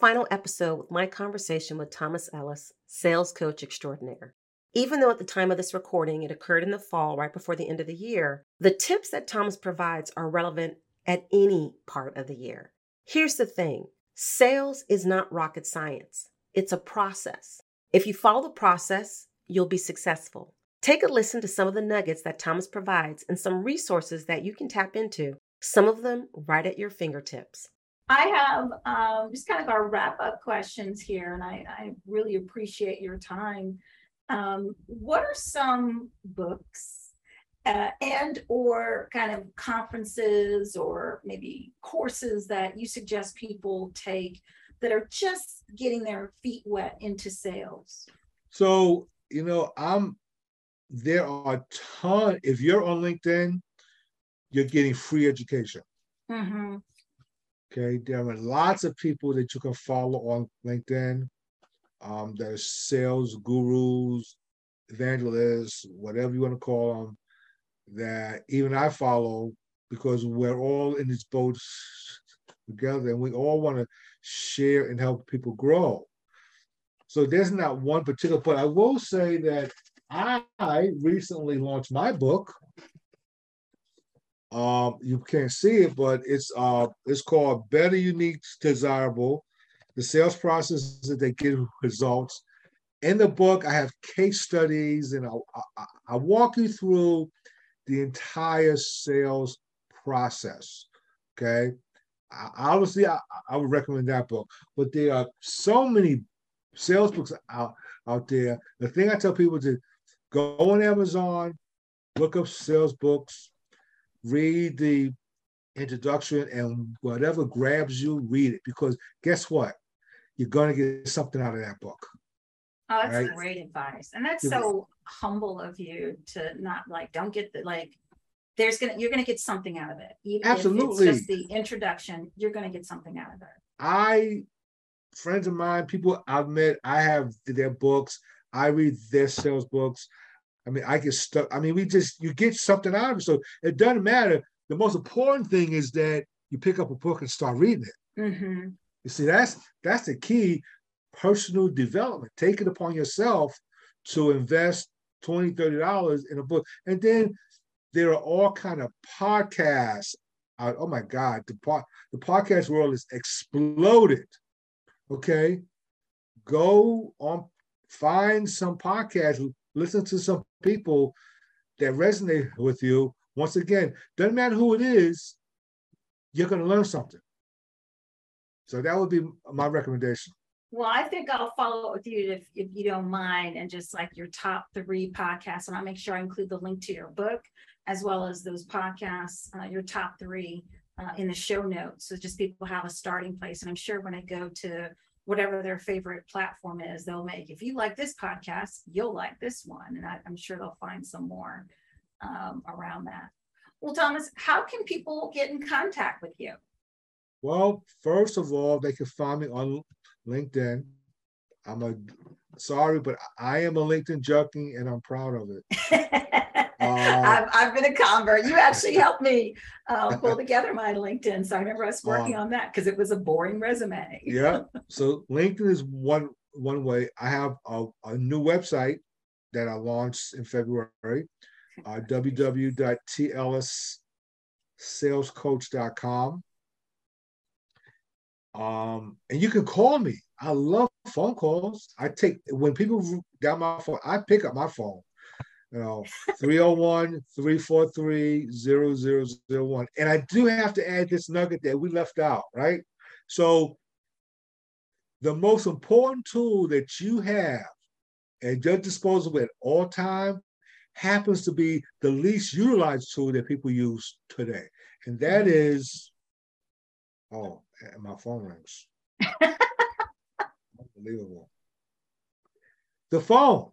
final episode with my conversation with Thomas Ellis, sales coach extraordinaire. Even though at the time of this recording it occurred in the fall, right before the end of the year, the tips that Thomas provides are relevant at any part of the year. Here's the thing sales is not rocket science, it's a process. If you follow the process, you'll be successful. Take a listen to some of the nuggets that Thomas provides and some resources that you can tap into, some of them right at your fingertips. I have um, just kind of our wrap up questions here, and I, I really appreciate your time. Um, what are some books uh, and or kind of conferences or maybe courses that you suggest people take that are just getting their feet wet into sales? So, you know, I'm there are a ton. If you're on LinkedIn, you're getting free education. Mm-hmm. Okay, there are lots of people that you can follow on LinkedIn. Um, there's sales gurus, evangelists, whatever you want to call them, that even I follow because we're all in this boat together and we all want to share and help people grow. So there's not one particular, point. I will say that I recently launched my book. Um, you can't see it, but it's uh, it's called Better Unique Desirable: The Sales Process that they get results. In the book, I have case studies, and I, I, I walk you through the entire sales process. Okay, I, obviously, I, I would recommend that book, but there are so many sales books out out there. The thing I tell people to go on Amazon, look up sales books, read the introduction, and whatever grabs you, read it. Because guess what? You're going to get something out of that book. Oh, that's right? great advice. And that's so humble of you to not like, don't get the like, there's gonna you're gonna get something out of it. Even Absolutely. it's just the introduction, you're gonna get something out of it. I friends of mine, people I've met, I have their books. I read their sales books. I mean, I get stuck. I mean, we just you get something out of it. So it doesn't matter. The most important thing is that you pick up a book and start reading it. Mm-hmm. You see, that's that's the key. Personal development. Take it upon yourself to invest 20 30 dollars in a book and then there are all kind of podcasts uh, oh my god the, po- the podcast world is exploded okay go on find some podcasts, listen to some people that resonate with you. Once again, doesn't matter who it is, you're going to learn something. So that would be my recommendation. Well, I think I'll follow up with you if, if you don't mind, and just like your top three podcasts, and I'll make sure I include the link to your book as well as those podcasts, uh, your top three uh, in the show notes. So just people have a starting place. And I'm sure when I go to whatever their favorite platform is they'll make if you like this podcast you'll like this one. And I, am sure they'll find some more um, around that. Well thomas how can people get in contact with you? Well first of all they can find me on linkedin. I'm a sorry but i am a linkedin junkie and i'm proud of it I've, I've been a convert. You actually helped me uh, pull together my LinkedIn. So I remember us working on that because it was a boring resume. yeah. So LinkedIn is one one way. I have a, a new website that I launched in February, uh. Um, and you can call me. I love phone calls. I take when people got my phone, I pick up my phone you know 301 343 0001 and i do have to add this nugget that we left out right? So the most important tool that you have at your disposal at all time happens to be the least utilized tool that people use today. And that mm-hmm. oh my phone rings. Unbelievable. The phone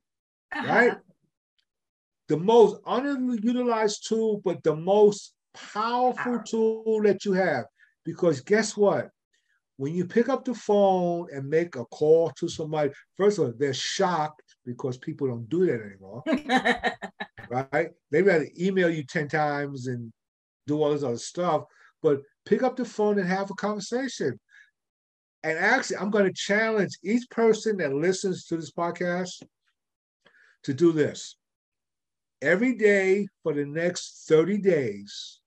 right? Uh-huh the most underutilized tool, but the most powerful tool that you have. Because guess what? When you pick up the phone and make a call to somebody, first of all, they're shocked because people don't do that anymore. right? They rather email you 10 times and do all this other stuff, but pick up the phone and have a conversation. And actually, I'm going to challenge each person that listens to this podcast to do this. Every day for the next 30 days,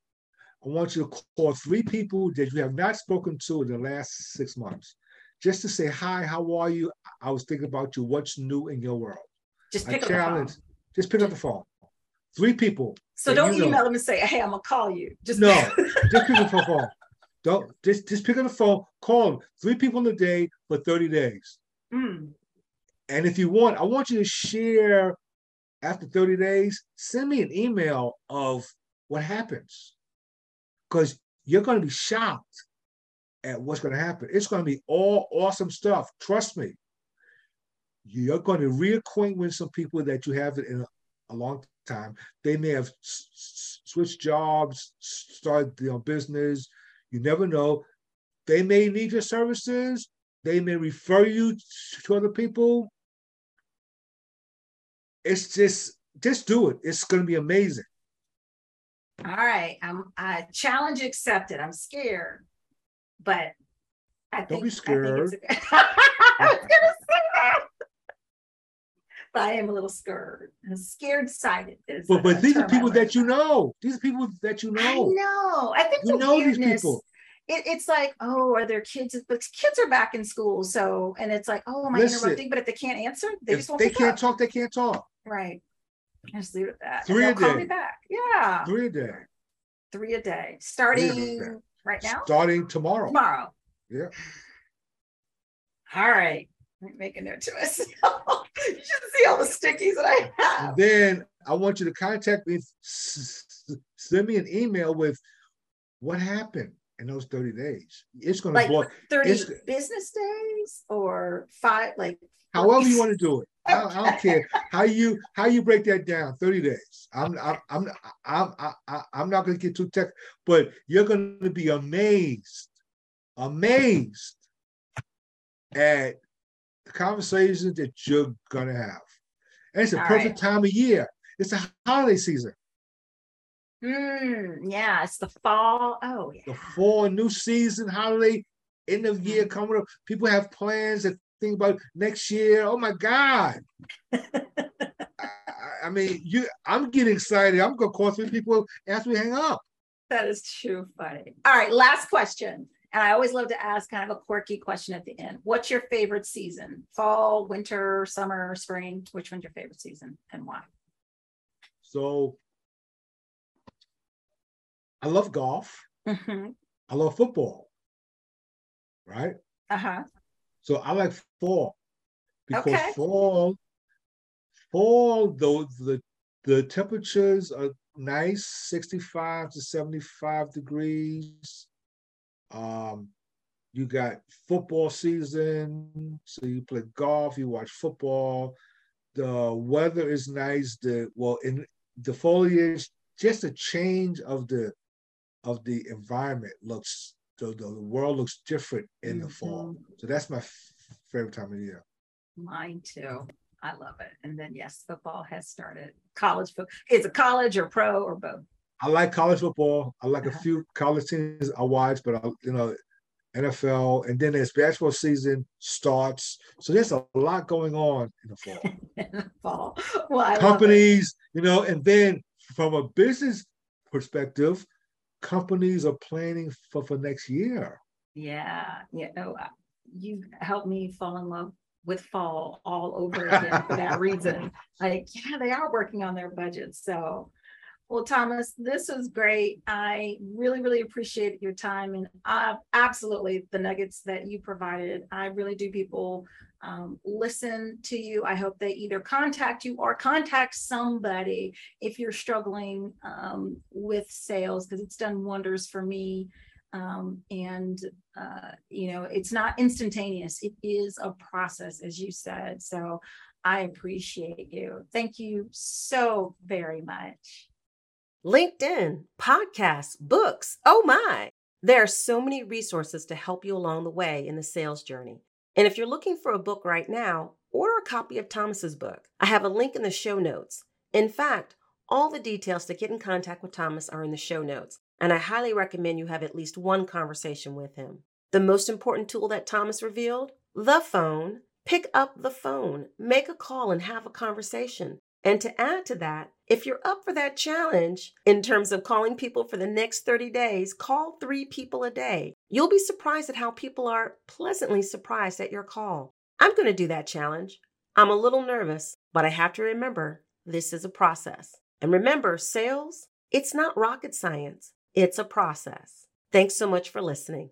I want you to call three people that you have not spoken to in the last six months, just to say hi. How are you? I was thinking about you. What's new in your world? Just I pick up the phone. Just pick up the phone. Three people. So don't you know. email them and say, "Hey, I'm gonna call you." Just No, just pick up the phone. Don't just just pick up the phone. Call them. Three people in a day for 30 days. Mm, And if you want, I want you to share after 30 days, send me an email of what happens. Because you're going to be shocked at what's going to happen. It's going to be all awesome stuff. Trust me. You're going to reacquaint with some people that you haven't in a, a long time. They may have s- s- switched jobs, started their own business. You never know. They may need your services. They may refer you to other people it's just just do it. It's going to be amazing. all right, I'm uh, challenge accepted. I'm scared, but I Don't be I think it's scared. I was gonna say that. But I am a little scared. I'm scared sighted. But but these are people that you know. These are people that you know. I know. I think You the know these people. It, it's like, oh, are there kids? But kids are back in school, so and it's like, oh, am I Listen, interrupting? But if they can't answer, they just won't they can't up. talk, they can't talk. Right. I Just leave it at that. Three a they'll call me day. back. Yeah. Three a day, Three a day. Three a Starting day. right now? starting tomorrow. Tomorrow. Yeah. All right. Make a note to us. you should see all the stickies that I have. And then I want you to contact me. Send me an email with what happened in those 30 days. It's going to Like blow. 30 it's- business days or five, like However you want to do it. I, I don't care how you how you break that down. Thirty days. I'm I'm I'm I'm I'm, I'm, not going to get too tech, but you're going to be amazed, amazed at the conversations that you're going to have. And it's a All perfect time of year. It's a holiday season. Hmm, yeah, it's the fall. Oh, The yeah. fall, new season, holiday, end of year coming up. People have plans that think about next year. Oh my God. I, I mean, you. I'm getting excited. I'm gonna call three people after we hang up. That is too funny. All right, last question. And I always love to ask kind of a quirky question at the end. What's your favorite season? Fall, winter, summer, spring? Which one's your favorite season and why? So, I love golf. Mhm. I love football. Right. Uh-huh. So I like fall because Okay. fall, fall though the the temperatures are nice, 65 to 75 degrees. Um, you got football season, so you play golf, you watch football. The weather is nice. The well, in the foliage, just a change of the of the environment looks the, the world looks different in the fall. So that's my f- favorite time of year. Mine too. I love it. And then yes, football has started. College football. Is it college or pro or both? I like college football. I like a Uh-huh. few college teams I watch, but I, you know, NFL, and then as basketball season starts, so there's a lot going on in the fall. fall. Well, I companies, you know, and then from a business perspective, companies are planning for for next year. Yeah, yeah. No, uh, you helped me fall in love with fall all over again for that reason. Like, yeah, they are working on their budgets. So, well, Thomas, this was great. I really, really appreciate your time and uh, absolutely the nuggets that you provided. I really do. People um, listen to you. I hope they either contact you or contact somebody if you're struggling um, with sales because it's done wonders for me um, and uh, you know it's not instantaneous it is a process as you said so i appreciate you thank you so very much LinkedIn, podcasts, books. Oh my. There are so many resources to help you along the way in the sales journey. And if you're looking for a book right now, order a copy of Thomas's book. I have a link in the show notes. In fact, all the details to get in contact with Thomas are in the show notes, and I highly recommend you have at least one conversation with him. The most important tool that Thomas revealed? The phone. Pick up the phone, make a call, and have a conversation. And to add to that, if you're up for that challenge in terms of calling people for the next 30 days, call three people a day. You'll be surprised at how people are pleasantly surprised at your call. I'm going to do that challenge. I'm a little nervous, but I have to remember this is a process. And remember, sales, it's not rocket science, it's a process. Thanks so much for listening.